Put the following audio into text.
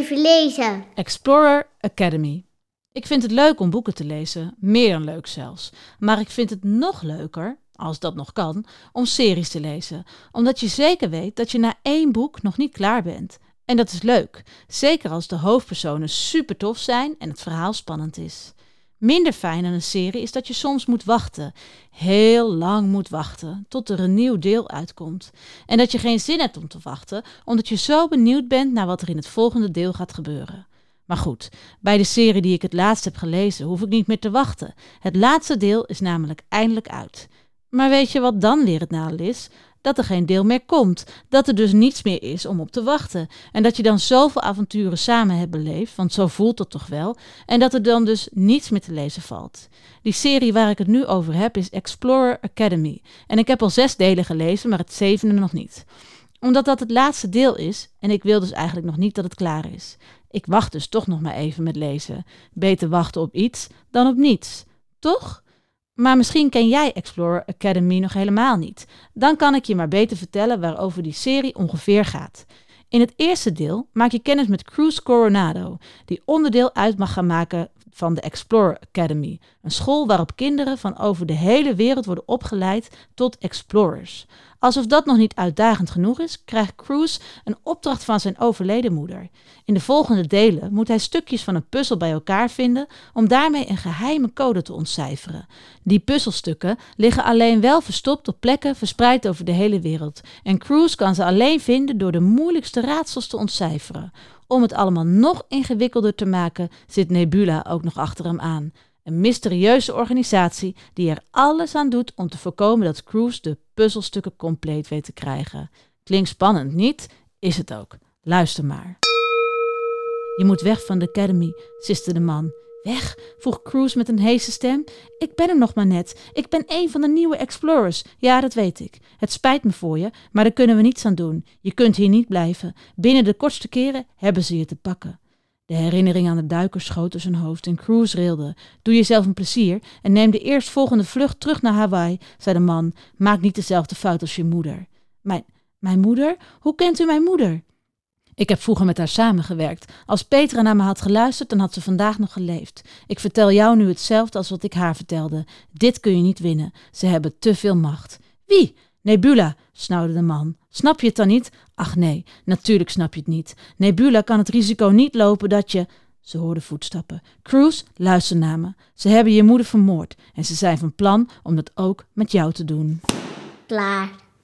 even lezen. Explorer Academy. Ik vind het leuk om boeken te lezen, meer dan leuk zelfs. Maar ik vind het nog leuker, als dat nog kan, om series te lezen. Omdat je zeker weet dat je na één boek nog niet klaar bent. En dat is leuk, zeker als de hoofdpersonen super tof zijn en het verhaal spannend is. Minder fijn aan een serie is dat je soms moet wachten. Heel lang moet wachten tot er een nieuw deel uitkomt. En dat je geen zin hebt om te wachten, omdat je zo benieuwd bent naar wat er in het volgende deel gaat gebeuren. Maar goed, bij de serie die ik het laatst heb gelezen hoef ik niet meer te wachten. Het laatste deel is namelijk eindelijk uit. Maar weet je wat dan weer het nadeel is? Dat er geen deel meer komt. Dat er dus niets meer is om op te wachten. En dat je dan zoveel avonturen samen hebt beleefd, want zo voelt het toch wel. En dat er dan dus niets meer te lezen valt. Die serie waar ik het nu over heb is Explorer Academy. En ik heb al zes delen gelezen, maar het zevende nog niet omdat dat het laatste deel is en ik wil dus eigenlijk nog niet dat het klaar is. Ik wacht dus toch nog maar even met lezen. Beter wachten op iets dan op niets. Toch? Maar misschien ken jij Explorer Academy nog helemaal niet. Dan kan ik je maar beter vertellen waarover die serie ongeveer gaat. In het eerste deel maak je kennis met Cruz Coronado, die onderdeel uit mag gaan maken van de Explorer Academy, een school waarop kinderen van over de hele wereld worden opgeleid tot explorers. Alsof dat nog niet uitdagend genoeg is, krijgt Cruz een opdracht van zijn overleden moeder. In de volgende delen moet hij stukjes van een puzzel bij elkaar vinden om daarmee een geheime code te ontcijferen. Die puzzelstukken liggen alleen wel verstopt op plekken verspreid over de hele wereld. En Cruz kan ze alleen vinden door de moeilijkste raadsels te ontcijferen. Om het allemaal nog ingewikkelder te maken, zit Nebula ook nog achter hem aan. Een mysterieuze organisatie die er alles aan doet om te voorkomen dat Cruise de puzzelstukken compleet weet te krijgen. Klinkt spannend, niet? Is het ook. Luister maar. Je moet weg van de Academy, siste de man. Weg? vroeg Cruise met een heese stem. Ik ben er nog maar net. Ik ben een van de nieuwe explorers. Ja, dat weet ik. Het spijt me voor je, maar daar kunnen we niets aan doen. Je kunt hier niet blijven. Binnen de kortste keren hebben ze je te pakken. De herinnering aan de duiker schoot door zijn hoofd en Cruise rilde. Doe jezelf een plezier en neem de eerstvolgende vlucht terug naar Hawaii, zei de man. Maak niet dezelfde fout als je moeder. Mijn, mijn moeder? Hoe kent u mijn moeder? Ik heb vroeger met haar samengewerkt. Als Petra naar me had geluisterd, dan had ze vandaag nog geleefd. Ik vertel jou nu hetzelfde als wat ik haar vertelde. Dit kun je niet winnen. Ze hebben te veel macht. Wie? Nebula, snauwde de man. Snap je het dan niet? Ach nee, natuurlijk snap je het niet. Nebula kan het risico niet lopen dat je. Ze hoorde voetstappen. Cruz, luister naar me. Ze hebben je moeder vermoord en ze zijn van plan om dat ook met jou te doen. Klaar.